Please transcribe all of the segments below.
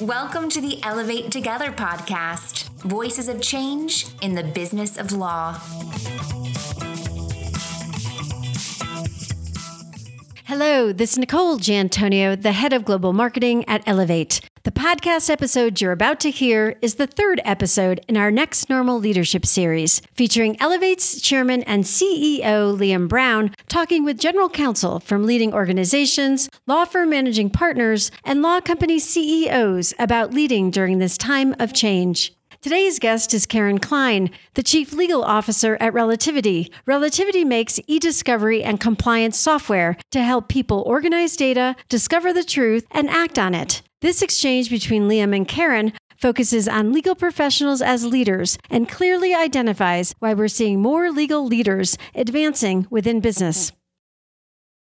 Welcome to the Elevate Together podcast Voices of Change in the Business of Law. Hello, this is Nicole Giantonio, the head of global marketing at Elevate. The podcast episode you're about to hear is the third episode in our Next Normal Leadership series, featuring Elevate's chairman and CEO Liam Brown talking with general counsel from leading organizations, law firm managing partners, and law company CEOs about leading during this time of change. Today's guest is Karen Klein, the Chief Legal Officer at Relativity. Relativity makes e discovery and compliance software to help people organize data, discover the truth, and act on it. This exchange between Liam and Karen focuses on legal professionals as leaders and clearly identifies why we're seeing more legal leaders advancing within business.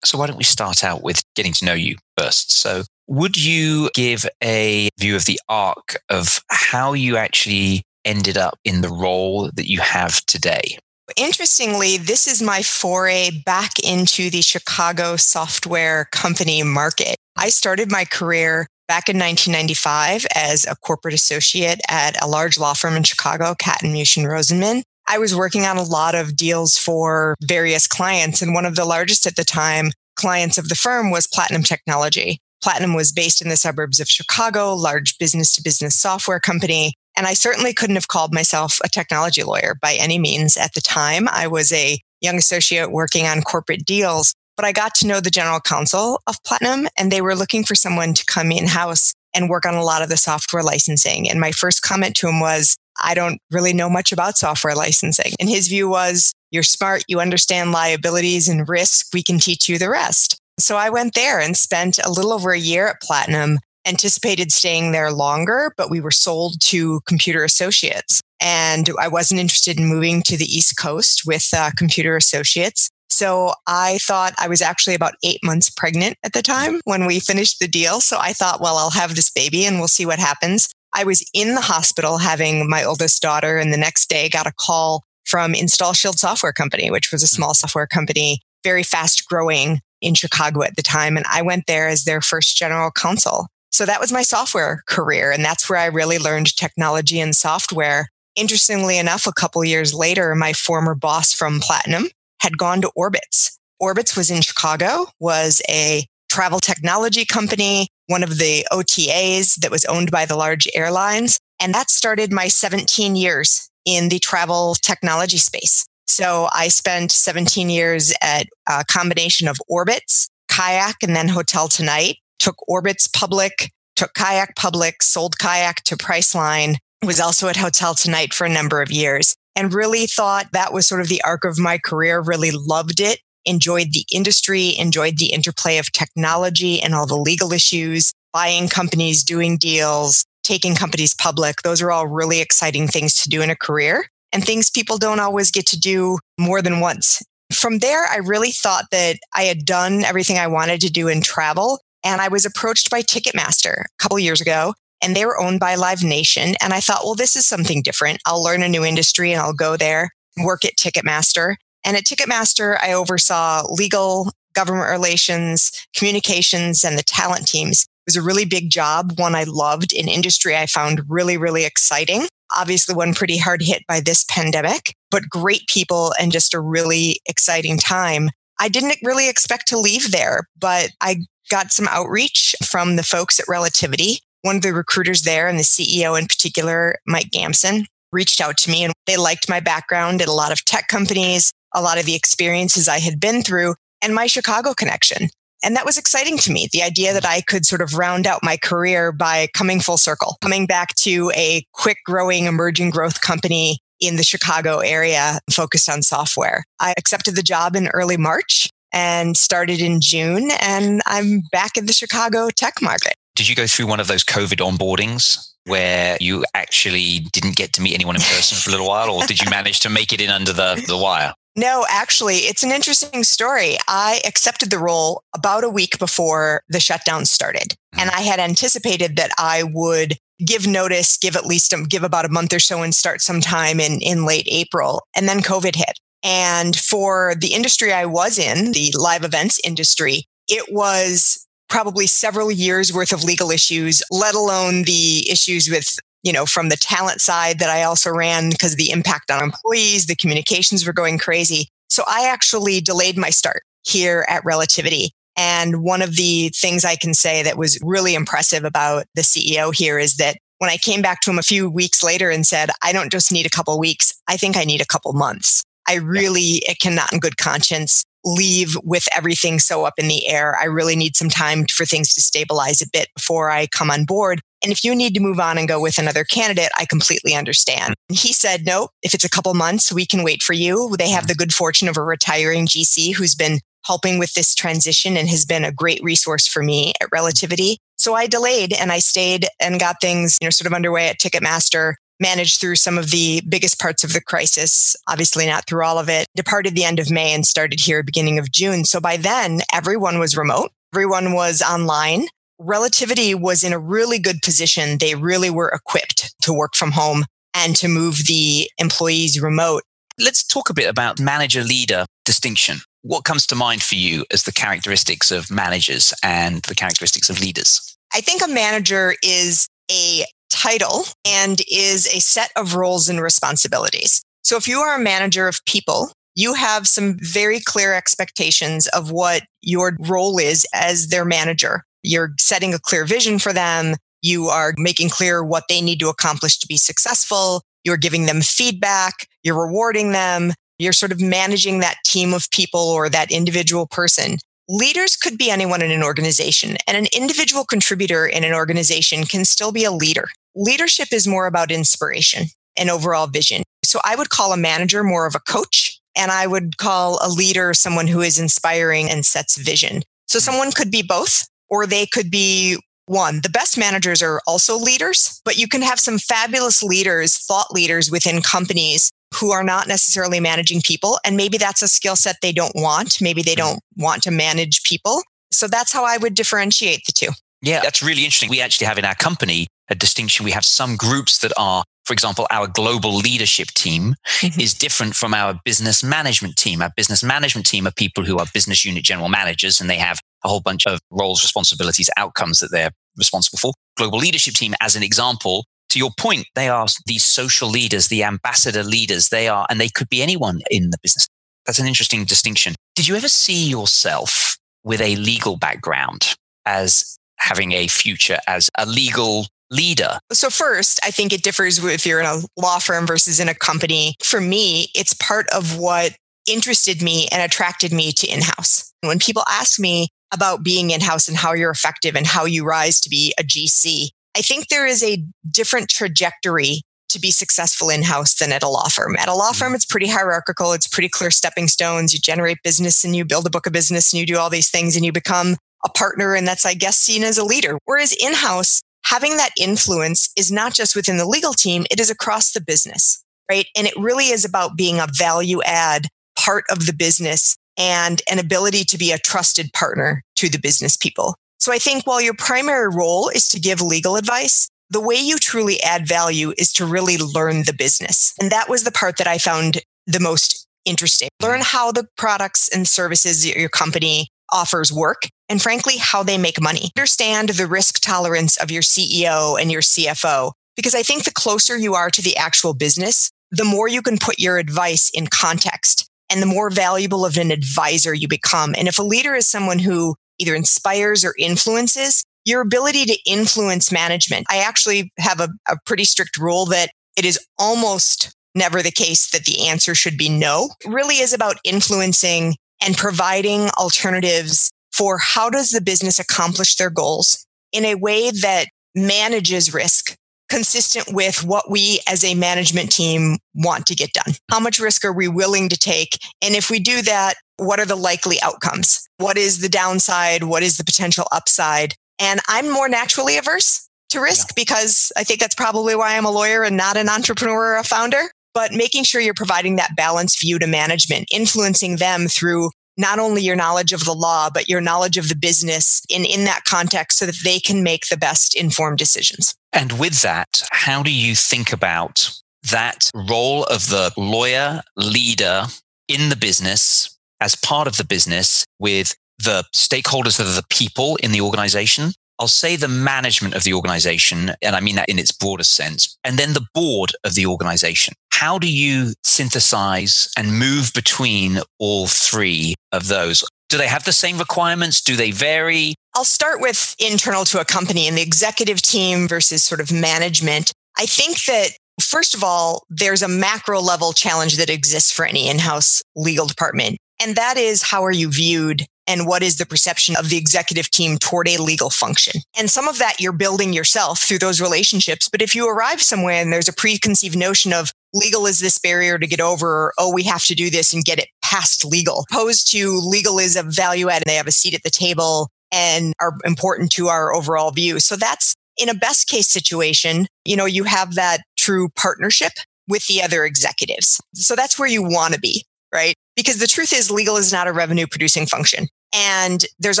So, why don't we start out with getting to know you first? So, would you give a view of the arc of how you actually ended up in the role that you have today? Interestingly, this is my foray back into the Chicago software company market. I started my career back in 1995 as a corporate associate at a large law firm in Chicago, Muchin and Rosenman. I was working on a lot of deals for various clients, and one of the largest at the time clients of the firm was Platinum Technology. Platinum was based in the suburbs of Chicago, large business to business software company. And I certainly couldn't have called myself a technology lawyer by any means at the time. I was a young associate working on corporate deals, but I got to know the general counsel of Platinum and they were looking for someone to come in house and work on a lot of the software licensing. And my first comment to him was, I don't really know much about software licensing. And his view was, you're smart, you understand liabilities and risk, we can teach you the rest. So I went there and spent a little over a year at Platinum, anticipated staying there longer, but we were sold to Computer Associates. And I wasn't interested in moving to the East Coast with uh, Computer Associates. So I thought I was actually about eight months pregnant at the time when we finished the deal. So I thought, well, I'll have this baby and we'll see what happens. I was in the hospital having my oldest daughter, and the next day got a call from InstallShield Software Company, which was a hmm. small software company, very fast growing in Chicago at the time. And I went there as their first general counsel. So that was my software career. And that's where I really learned technology and software. Interestingly enough, a couple years later, my former boss from Platinum had gone to Orbitz. Orbitz was in Chicago, was a travel technology company, one of the OTAs that was owned by the large airlines. And that started my 17 years in the travel technology space. So I spent 17 years at a combination of Orbitz, Kayak, and then HotelTonight. Took Orbitz public, took Kayak public, sold Kayak to Priceline, was also at HotelTonight for a number of years and really thought that was sort of the arc of my career, really loved it, enjoyed the industry, enjoyed the interplay of technology and all the legal issues, buying companies, doing deals, taking companies public. Those are all really exciting things to do in a career and things people don't always get to do more than once. From there, I really thought that I had done everything I wanted to do in travel. And I was approached by Ticketmaster a couple years ago and they were owned by Live Nation. And I thought, well, this is something different. I'll learn a new industry and I'll go there, work at Ticketmaster. And at Ticketmaster, I oversaw legal, government relations, communications, and the talent teams. It was a really big job, one I loved, an industry I found really, really exciting. Obviously, one pretty hard hit by this pandemic, but great people and just a really exciting time. I didn't really expect to leave there, but I got some outreach from the folks at Relativity one of the recruiters there and the CEO in particular, Mike Gamson, reached out to me and they liked my background at a lot of tech companies, a lot of the experiences I had been through, and my Chicago connection. And that was exciting to me. The idea that I could sort of round out my career by coming full circle, coming back to a quick growing emerging growth company in the Chicago area focused on software. I accepted the job in early March and started in June, and I'm back in the Chicago tech market. Did you go through one of those COVID onboardings where you actually didn't get to meet anyone in person for a little while, or did you manage to make it in under the, the wire? No, actually, it's an interesting story. I accepted the role about a week before the shutdown started. Mm. And I had anticipated that I would give notice, give at least give about a month or so and start sometime in, in late April. And then COVID hit. And for the industry I was in, the live events industry, it was probably several years worth of legal issues, let alone the issues with you know, from the talent side that I also ran because the impact on employees, the communications were going crazy. So I actually delayed my start here at Relativity. And one of the things I can say that was really impressive about the CEO here is that when I came back to him a few weeks later and said, I don't just need a couple weeks, I think I need a couple months. I really it cannot in good conscience leave with everything so up in the air. I really need some time for things to stabilize a bit before I come on board. And if you need to move on and go with another candidate, I completely understand. He said, no, if it's a couple months, we can wait for you. They have the good fortune of a retiring GC who's been helping with this transition and has been a great resource for me at Relativity. So I delayed and I stayed and got things, you know, sort of underway at Ticketmaster managed through some of the biggest parts of the crisis, obviously not through all of it, departed the end of May and started here beginning of June. So by then, everyone was remote. Everyone was online. Relativity was in a really good position. They really were equipped to work from home and to move the employees remote. Let's talk a bit about manager leader distinction. What comes to mind for you as the characteristics of managers and the characteristics of leaders? I think a manager is a title and is a set of roles and responsibilities. So if you are a manager of people, you have some very clear expectations of what your role is as their manager. You're setting a clear vision for them. You are making clear what they need to accomplish to be successful. You're giving them feedback. You're rewarding them. You're sort of managing that team of people or that individual person. Leaders could be anyone in an organization, and an individual contributor in an organization can still be a leader. Leadership is more about inspiration and overall vision. So I would call a manager more of a coach, and I would call a leader someone who is inspiring and sets vision. So hmm. someone could be both, or they could be one. The best managers are also leaders, but you can have some fabulous leaders, thought leaders within companies who are not necessarily managing people. And maybe that's a skill set they don't want. Maybe they hmm. don't want to manage people. So that's how I would differentiate the two. Yeah, that's really interesting. We actually have in our company a distinction. We have some groups that are, for example, our global leadership team mm-hmm. is different from our business management team. Our business management team are people who are business unit general managers and they have a whole bunch of roles, responsibilities, outcomes that they're responsible for. Global leadership team, as an example, to your point, they are these social leaders, the ambassador leaders. They are, and they could be anyone in the business. That's an interesting distinction. Did you ever see yourself with a legal background as having a future as a legal leader? So, first, I think it differs if you're in a law firm versus in a company. For me, it's part of what interested me and attracted me to in house. When people ask me about being in house and how you're effective and how you rise to be a GC, I think there is a different trajectory to be successful in house than at a law firm. At a law firm, mm-hmm. it's pretty hierarchical, it's pretty clear stepping stones. You generate business and you build a book of business and you do all these things and you become a partner. And that's, I guess, seen as a leader. Whereas in house, having that influence is not just within the legal team, it is across the business, right? And it really is about being a value add part of the business and an ability to be a trusted partner to the business people. So I think while your primary role is to give legal advice, the way you truly add value is to really learn the business. And that was the part that I found the most interesting. Learn how the products and services your company offers work and frankly, how they make money. Understand the risk tolerance of your CEO and your CFO. Because I think the closer you are to the actual business, the more you can put your advice in context and the more valuable of an advisor you become. And if a leader is someone who either inspires or influences, your ability to influence management. I actually have a, a pretty strict rule that it is almost never the case that the answer should be no. It really is about influencing and providing alternatives for how does the business accomplish their goals in a way that manages risk consistent with what we as a management team want to get done. How much risk are we willing to take? And if we do that, what are the likely outcomes? What is the downside? What is the potential upside? And I'm more naturally averse to risk yeah. because I think that's probably why I'm a lawyer and not an entrepreneur or a founder. But making sure you're providing that balanced view to management, influencing them through not only your knowledge of the law, but your knowledge of the business in, in that context so that they can make the best informed decisions. And with that, how do you think about that role of the lawyer leader in the business as part of the business with the stakeholders that are the people in the organization. I'll say the management of the organization, and I mean that in its broadest sense, and then the board of the organization. How do you synthesize and move between all three of those? Do they have the same requirements? Do they vary? I'll start with internal to a company and the executive team versus sort of management. I think that First of all, there's a macro level challenge that exists for any in-house legal department. And that is how are you viewed and what is the perception of the executive team toward a legal function? And some of that you're building yourself through those relationships. But if you arrive somewhere and there's a preconceived notion of legal is this barrier to get over, or, oh, we have to do this and get it past legal, opposed to legal is a value add and they have a seat at the table and are important to our overall view. So that's in a best case situation, you know, you have that true partnership with the other executives. So that's where you want to be, right? Because the truth is legal is not a revenue producing function. And there's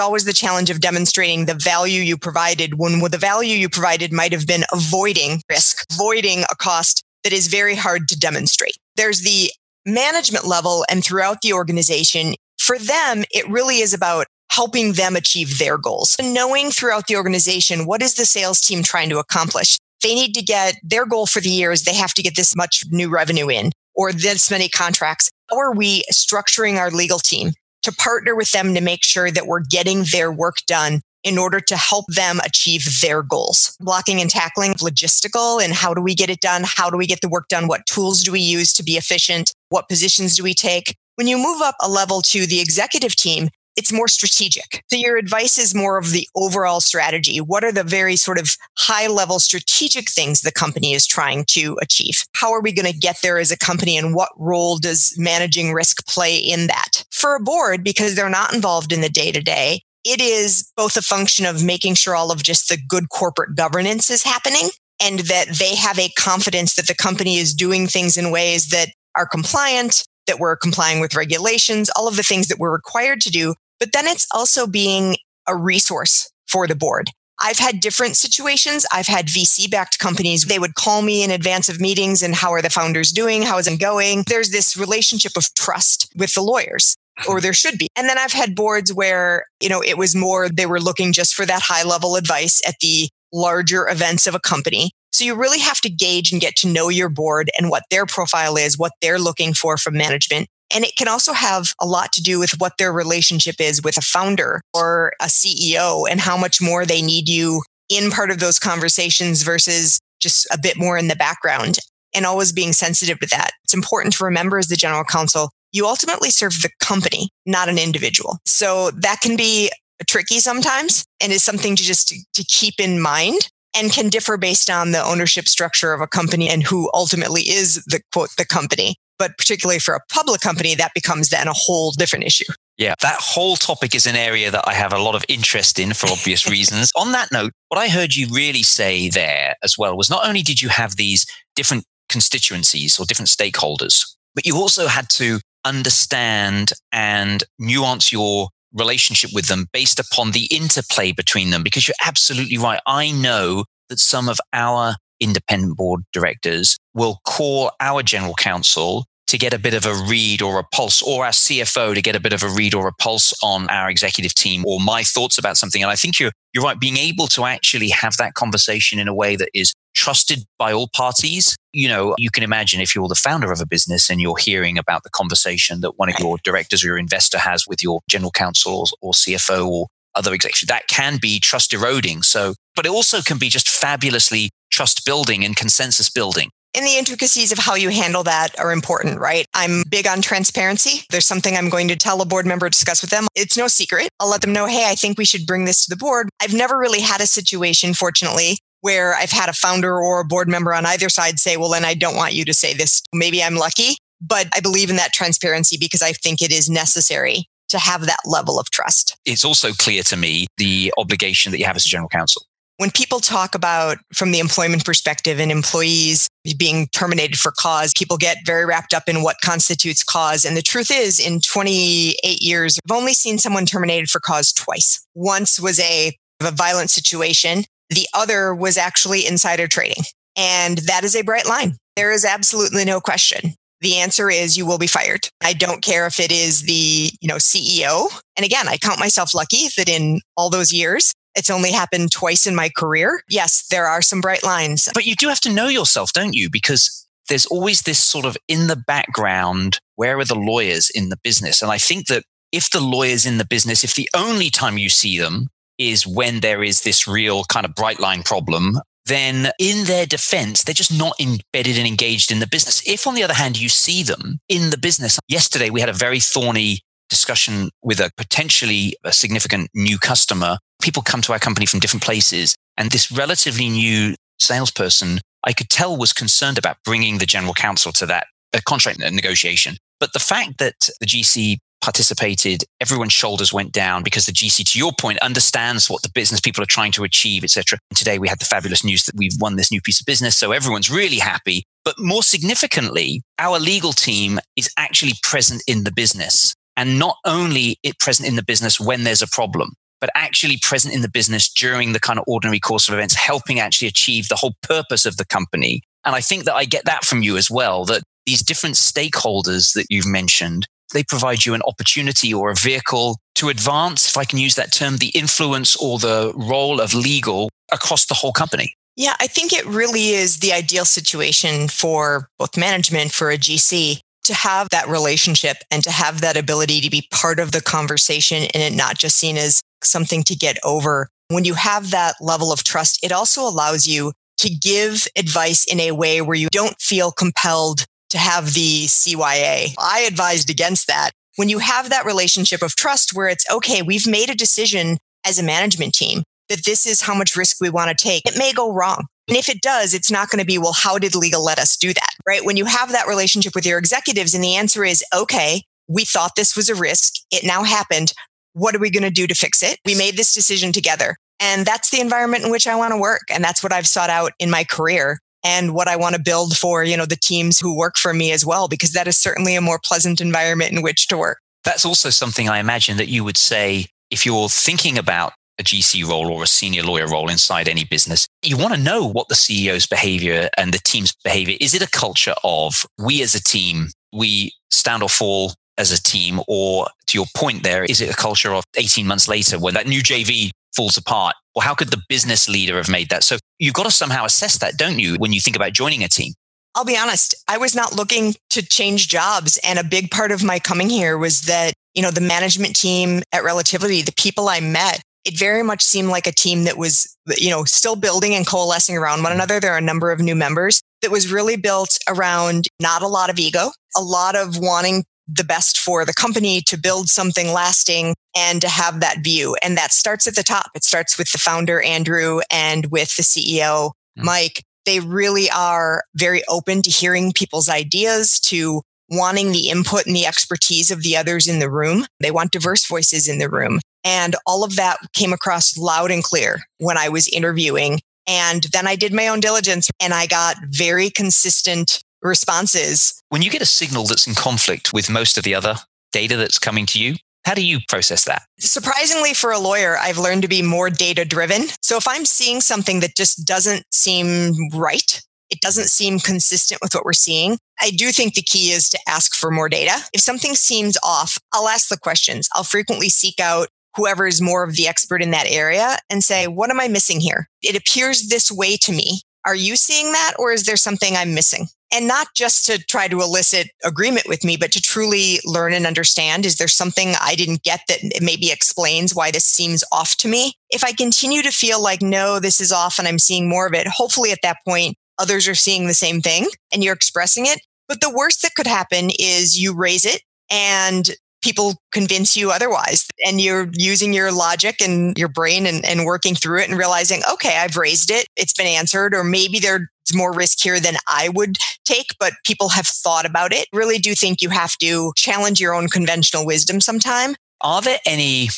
always the challenge of demonstrating the value you provided when the value you provided might have been avoiding risk, avoiding a cost that is very hard to demonstrate. There's the management level and throughout the organization. For them, it really is about helping them achieve their goals. And Knowing throughout the organization, what is the sales team trying to accomplish? They need to get their goal for the year is they have to get this much new revenue in or this many contracts. How are we structuring our legal team to partner with them to make sure that we're getting their work done in order to help them achieve their goals. Blocking and tackling logistical and how do we get it done? How do we get the work done? What tools do we use to be efficient? What positions do we take? When you move up a level to the executive team, it's more strategic. So your advice is more of the overall strategy. What are the very sort of high level strategic things the company is trying to achieve? How are we going to get there as a company and what role does managing risk play in that? For a board, because they're not involved in the day to day, it is both a function of making sure all of just the good corporate governance is happening and that they have a confidence that the company is doing things in ways that are compliant, that we're complying with regulations, all of the things that we're required to do, but then it's also being a resource for the board. I've had different situations. I've had VC backed companies. They would call me in advance of meetings and how are the founders doing? How is it going? There's this relationship of trust with the lawyers or there should be. And then I've had boards where, you know, it was more they were looking just for that high level advice at the larger events of a company. So you really have to gauge and get to know your board and what their profile is, what they're looking for from management. And it can also have a lot to do with what their relationship is with a founder or a CEO and how much more they need you in part of those conversations versus just a bit more in the background and always being sensitive to that. It's important to remember as the general counsel, you ultimately serve the company, not an individual. So that can be tricky sometimes and is something to just to, keep in mind and can differ based on the ownership structure of a company and who ultimately is the quote the company but particularly for a public company, that becomes then a whole different issue. Yeah, that whole topic is an area that I have a lot of interest in for obvious reasons. On that note, what I heard you really say there as well was not only did you have these different constituencies or different stakeholders, but you also had to understand and nuance your relationship with them based upon the interplay between them. Because you're absolutely right. I know that some of our independent board directors will call our general counsel to get a bit of a read or a pulse, or our CFO to get a bit of a read or a pulse on our executive team or my thoughts about something. And I think you're, you're right, being able to actually have that conversation in a way that is trusted by all parties. You know, you can imagine if you're the founder of a business and you're hearing about the conversation that one of your directors or your investor has with your general counsel or, CFO or other executives, that can be trust eroding. So, but it also can be just fabulously trust building and consensus building. And the intricacies of how you handle that are important, right? I'm big on transparency. There's something I'm going to tell a board member, to discuss with them. It's no secret. I'll let them know, hey, I think we should bring this to the board. I've never really had a situation, fortunately, where I've had a founder or a board member on either side say, well, then I don't want you to say this. Maybe I'm lucky, but I believe in that transparency because I think it is necessary to have that level of trust. It's also clear to me the obligation that you have as a general counsel when people talk about from the employment perspective and employees being terminated for cause, people get very wrapped up in what constitutes cause. And the truth is, in 28 years, I've only seen someone terminated for cause twice. Once was a, a violent situation. The other was actually insider trading. And that is a bright line. There is absolutely no question the answer is you will be fired. I don't care if it is the, you know, CEO. And again, I count myself lucky that in all those years, it's only happened twice in my career. Yes, there are some bright lines. But you do have to know yourself, don't you? Because there's always this sort of in the background, where are the lawyers in the business? And I think that if the lawyers in the business, if the only time you see them is when there is this real kind of bright line problem, then in their defense, they're just not embedded and engaged in the business. If, on the other hand, you see them in the business, yesterday we had a very thorny discussion with a potentially a significant new customer. People come to our company from different places, and this relatively new salesperson, I could tell, was concerned about bringing the general counsel to that uh, contract negotiation. But the fact that the GC participated, everyone's shoulders went down because the GC, to your point, understands what the business people are trying to achieve, etc. Today we had the fabulous news that we've won this new piece of business, so everyone's really happy. But more significantly, our legal team is actually present in the business, and not only it present in the business when there's a problem, but actually present in the business during the kind of ordinary course of events, helping actually achieve the whole purpose of the company. And I think that I get that from you as well, that these different stakeholders that you've mentioned they provide you an opportunity or a vehicle to advance, if I can use that term, the influence or the role of legal across the whole company. Yeah, I think it really is the ideal situation for both management, for a GC to have that relationship and to have that ability to be part of the conversation and it not just seen as something to get over. When you have that level of trust, it also allows you to give advice in a way where you don't feel compelled to have the CYA. I advised against that. When you have that relationship of trust where it's okay, we've made a decision as a management team that this is how much risk we want to take. It may go wrong. And if it does, it's not going to be, well, how did legal let us do that? Right? When you have that relationship with your executives and the answer is, okay, we thought this was a risk. It now happened. What are we going to do to fix it? We made this decision together. And that's the environment in which I want to work. And that's what I've sought out in my career and what I want to build for, you know, the teams who work for me as well, because that is certainly a more pleasant environment in which to work. That's also something I imagine that you would say if you're thinking about a GC role or a senior lawyer role inside any business, you want to know what the CEO's behavior and the team's behavior is. It a culture of we as a team, we stand or fall as a team, or to your point there, is it a culture of 18 months later when that new JV falls apart? Or how could the business leader have made that? So you've got to somehow assess that, don't you, when you think about joining a team? I'll be honest, I was not looking to change jobs. And a big part of my coming here was that, you know, the management team at Relativity, the people I met, it very much seemed like a team that was, you know, still building and coalescing around one mm. another. There are a number of new members that was really built around not a lot of ego, a lot of wanting the best for the company to build something lasting and to have that view. And that starts at the top. It starts with the founder, Andrew, and with the CEO, mm-hmm. Mike. They really are very open to hearing people's ideas, to wanting the input and the expertise of the others in the room. They want diverse voices in the room. And all of that came across loud and clear when I was interviewing. And then I did my own diligence and I got very consistent responses. When you get a signal that's in conflict with most of the other data that's coming to you, how do you process that? Surprisingly, for a lawyer, I've learned to be more data driven. So if I'm seeing something that just doesn't seem right, it doesn't seem consistent with what we're seeing. I do think the key is to ask for more data. If something seems off, I'll ask the questions. I'll frequently seek out whoever is more of the expert in that area and say, what am I missing here? It appears this way to me. Are you seeing that or is there something I'm missing? And not just to try to elicit agreement with me, but to truly learn and understand is there something I didn't get that maybe explains why this seems off to me? If I continue to feel like, no, this is off and I'm seeing more of it, hopefully at that point, others are seeing the same thing and you're expressing it. But the worst that could happen is you raise it and people convince you otherwise. And you're using your logic and your brain and, and working through it and realizing okay i've raised it. It's been answered. Or maybe there's more risk here than i would take but people have thought about it. Really do think you have to challenge your own conventional wisdom sometime. Are there any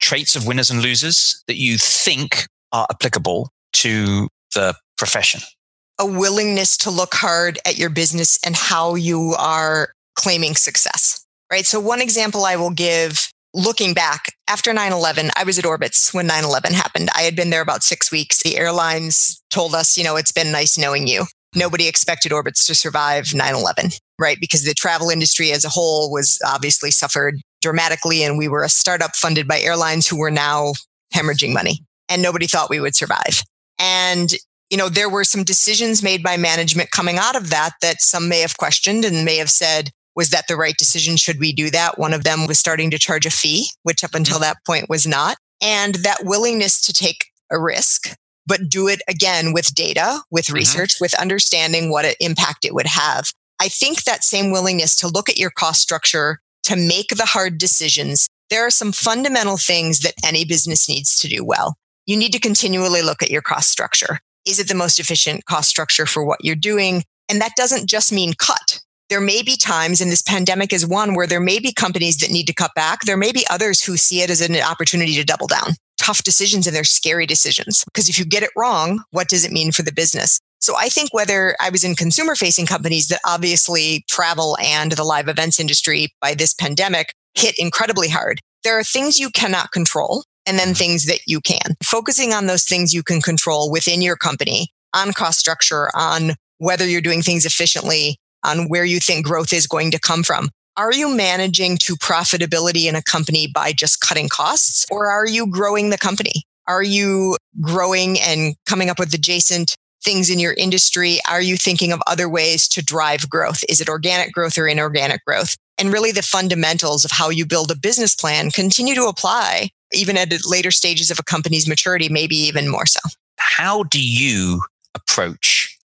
traits of winners and losers that you think are applicable to the profession? A willingness to look hard at your business and how you are claiming success right? So, one example I will give looking back after 9 11, I was at Orbitz when 9 11 happened. I had been there about six weeks. The airlines told us, you know, it's been nice knowing you. Nobody expected Orbitz to survive 9 11, right? Because the travel industry as a whole was obviously suffered dramatically. And we were a startup funded by airlines who were now hemorrhaging money. And nobody thought we would survive. And, you know, there were some decisions made by management coming out of that that some may have questioned and may have said, was that the right decision? Should we do that? One of them was starting to charge a fee, which up until mm-hmm. that point was not. And that willingness to take a risk, but do it again with data, with mm-hmm. research, with understanding what an impact it would have. I think that same willingness to look at your cost structure, to make the hard decisions. There are some fundamental things that any business needs to do well. You need to continually look at your cost structure. Is it the most efficient cost structure for what you're doing? And that doesn't just mean cut there may be times, and this pandemic is one where there may be companies that need to cut back. There may be others who see it as an opportunity to double down. Tough decisions and they're scary decisions. Because if you get it wrong, what does it mean for the business? So I think whether I was in consumer facing companies that obviously travel and the live events industry by this pandemic hit incredibly hard, there are things you cannot control and then mm-hmm. things that you can. Focusing on those things you can control within your company on cost structure, on whether you're doing things efficiently, on where you think growth is going to come from. Are you managing to profitability in a company by just cutting costs or are you growing the company? Are you growing and coming up with adjacent things in your industry? Are you thinking of other ways to drive growth? Is it organic growth or inorganic growth? And really the fundamentals of how you build a business plan continue to apply even at later stages of a company's maturity, maybe even more so. How do you approach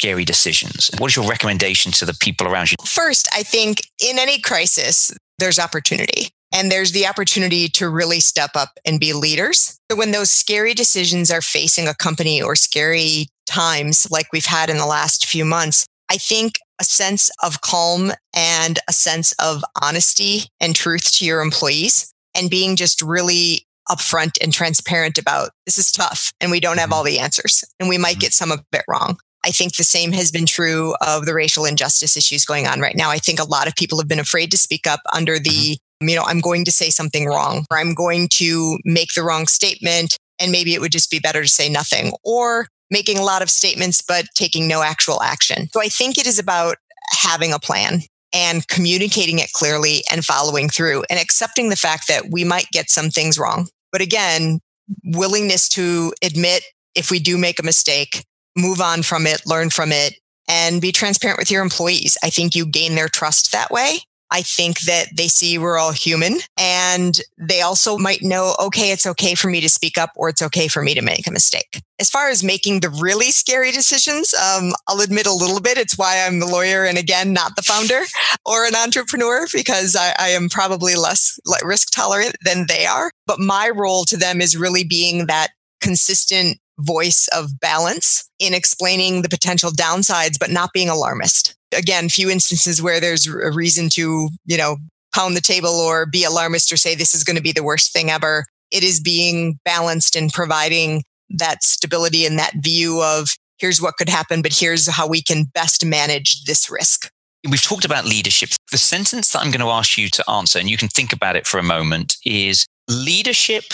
scary decisions? What is your recommendation to the people around you? First, I think in any crisis, there's opportunity. And there's the opportunity to really step up and be leaders. So when those scary decisions are facing a company or scary times like we've had in the last few months, I think a sense of calm and a sense of honesty and truth to your employees and being just really upfront and transparent about this is tough and we don't have mm-hmm. all the answers and we might mm-hmm. get some of it wrong. I think the same has been true of the racial injustice issues going on right now. I think a lot of people have been afraid to speak up under the, mm-hmm. you know, I'm going to say something wrong or I'm going to make the wrong statement and maybe it would just be better to say nothing or making a lot of statements but taking no actual action. So I think it is about having a plan and communicating it clearly and following through and accepting the fact that we might get some things wrong. But again, willingness to admit if we do make a mistake move on from it, learn from it, and be transparent with your employees. I think you gain their trust that way. I think that they see we're all human and they also might know, okay, it's okay for me to speak up or it's okay for me to make a mistake. As far as making the really scary decisions, um, I'll admit a little bit. It's why I'm the lawyer and again, not the founder or an entrepreneur because I, I am probably less risk tolerant than they are. But my role to them is really being that consistent voice of balance in explaining the potential downsides, but not being alarmist. Again, few instances where there's a reason to, you know, pound the table or be alarmist or say this is going to be the worst thing ever. It is being balanced and providing that stability and that view of here's what could happen, but here's how we can best manage this risk. We've talked about leadership. The sentence that I'm going to ask you to answer, and you can think about it for a moment, is leadership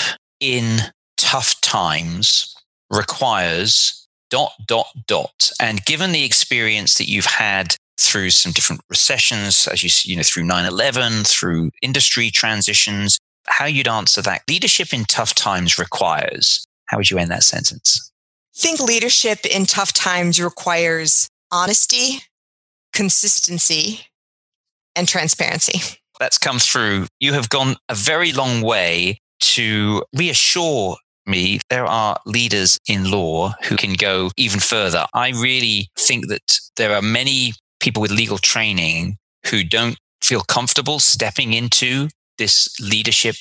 in tough times requires dot, dot, dot. And given the experience that you've had through some different recessions, as you, see, you know, through 9 11, through industry transitions, how you'd answer that. Leadership in tough times requires. How would you end that sentence? I think leadership in tough times requires honesty, consistency, and transparency. That's come through. You have gone a very long way to reassure me, there are leaders in law who can go even further. I really think that there are many people with legal training who don't feel comfortable stepping into this leadership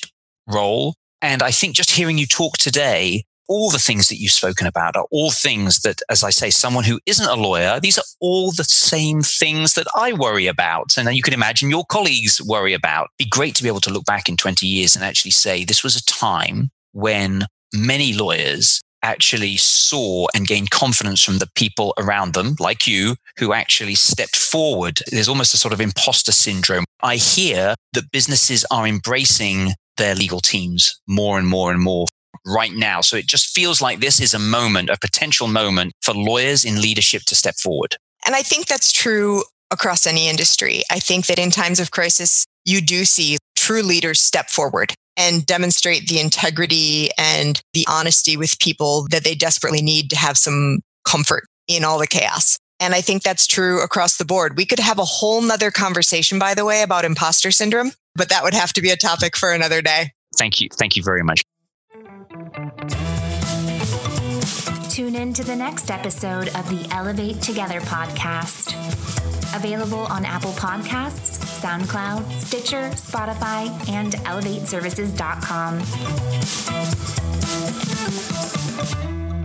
role. And I think just hearing you talk today, all the things that you've spoken about are all things that, as I say, someone who isn't a lawyer, these are all the same things that I worry about. And you can imagine your colleagues worry about. It'd be great to be able to look back in 20 years and actually say this was a time when many lawyers actually saw and gained confidence from the people around them, like you, who actually stepped forward. There's almost a sort of imposter syndrome. I hear that businesses are embracing their legal teams more and more and more right now. So it just feels like this is a moment, a potential moment for lawyers in leadership to step forward. And I think that's true across any industry. I think that in times of crisis, you do see true leaders step forward and demonstrate the integrity and the honesty with people that they desperately need to have some comfort in all the chaos. And I think that's true across the board. We could have a whole nother conversation, by the way, about imposter syndrome, but that would have to be a topic for another day. Thank you. Thank you very much. Tune in to the next episode of the Elevate Together podcast. Available on Apple Podcasts, SoundCloud, Stitcher, Spotify, and elevateservices.com.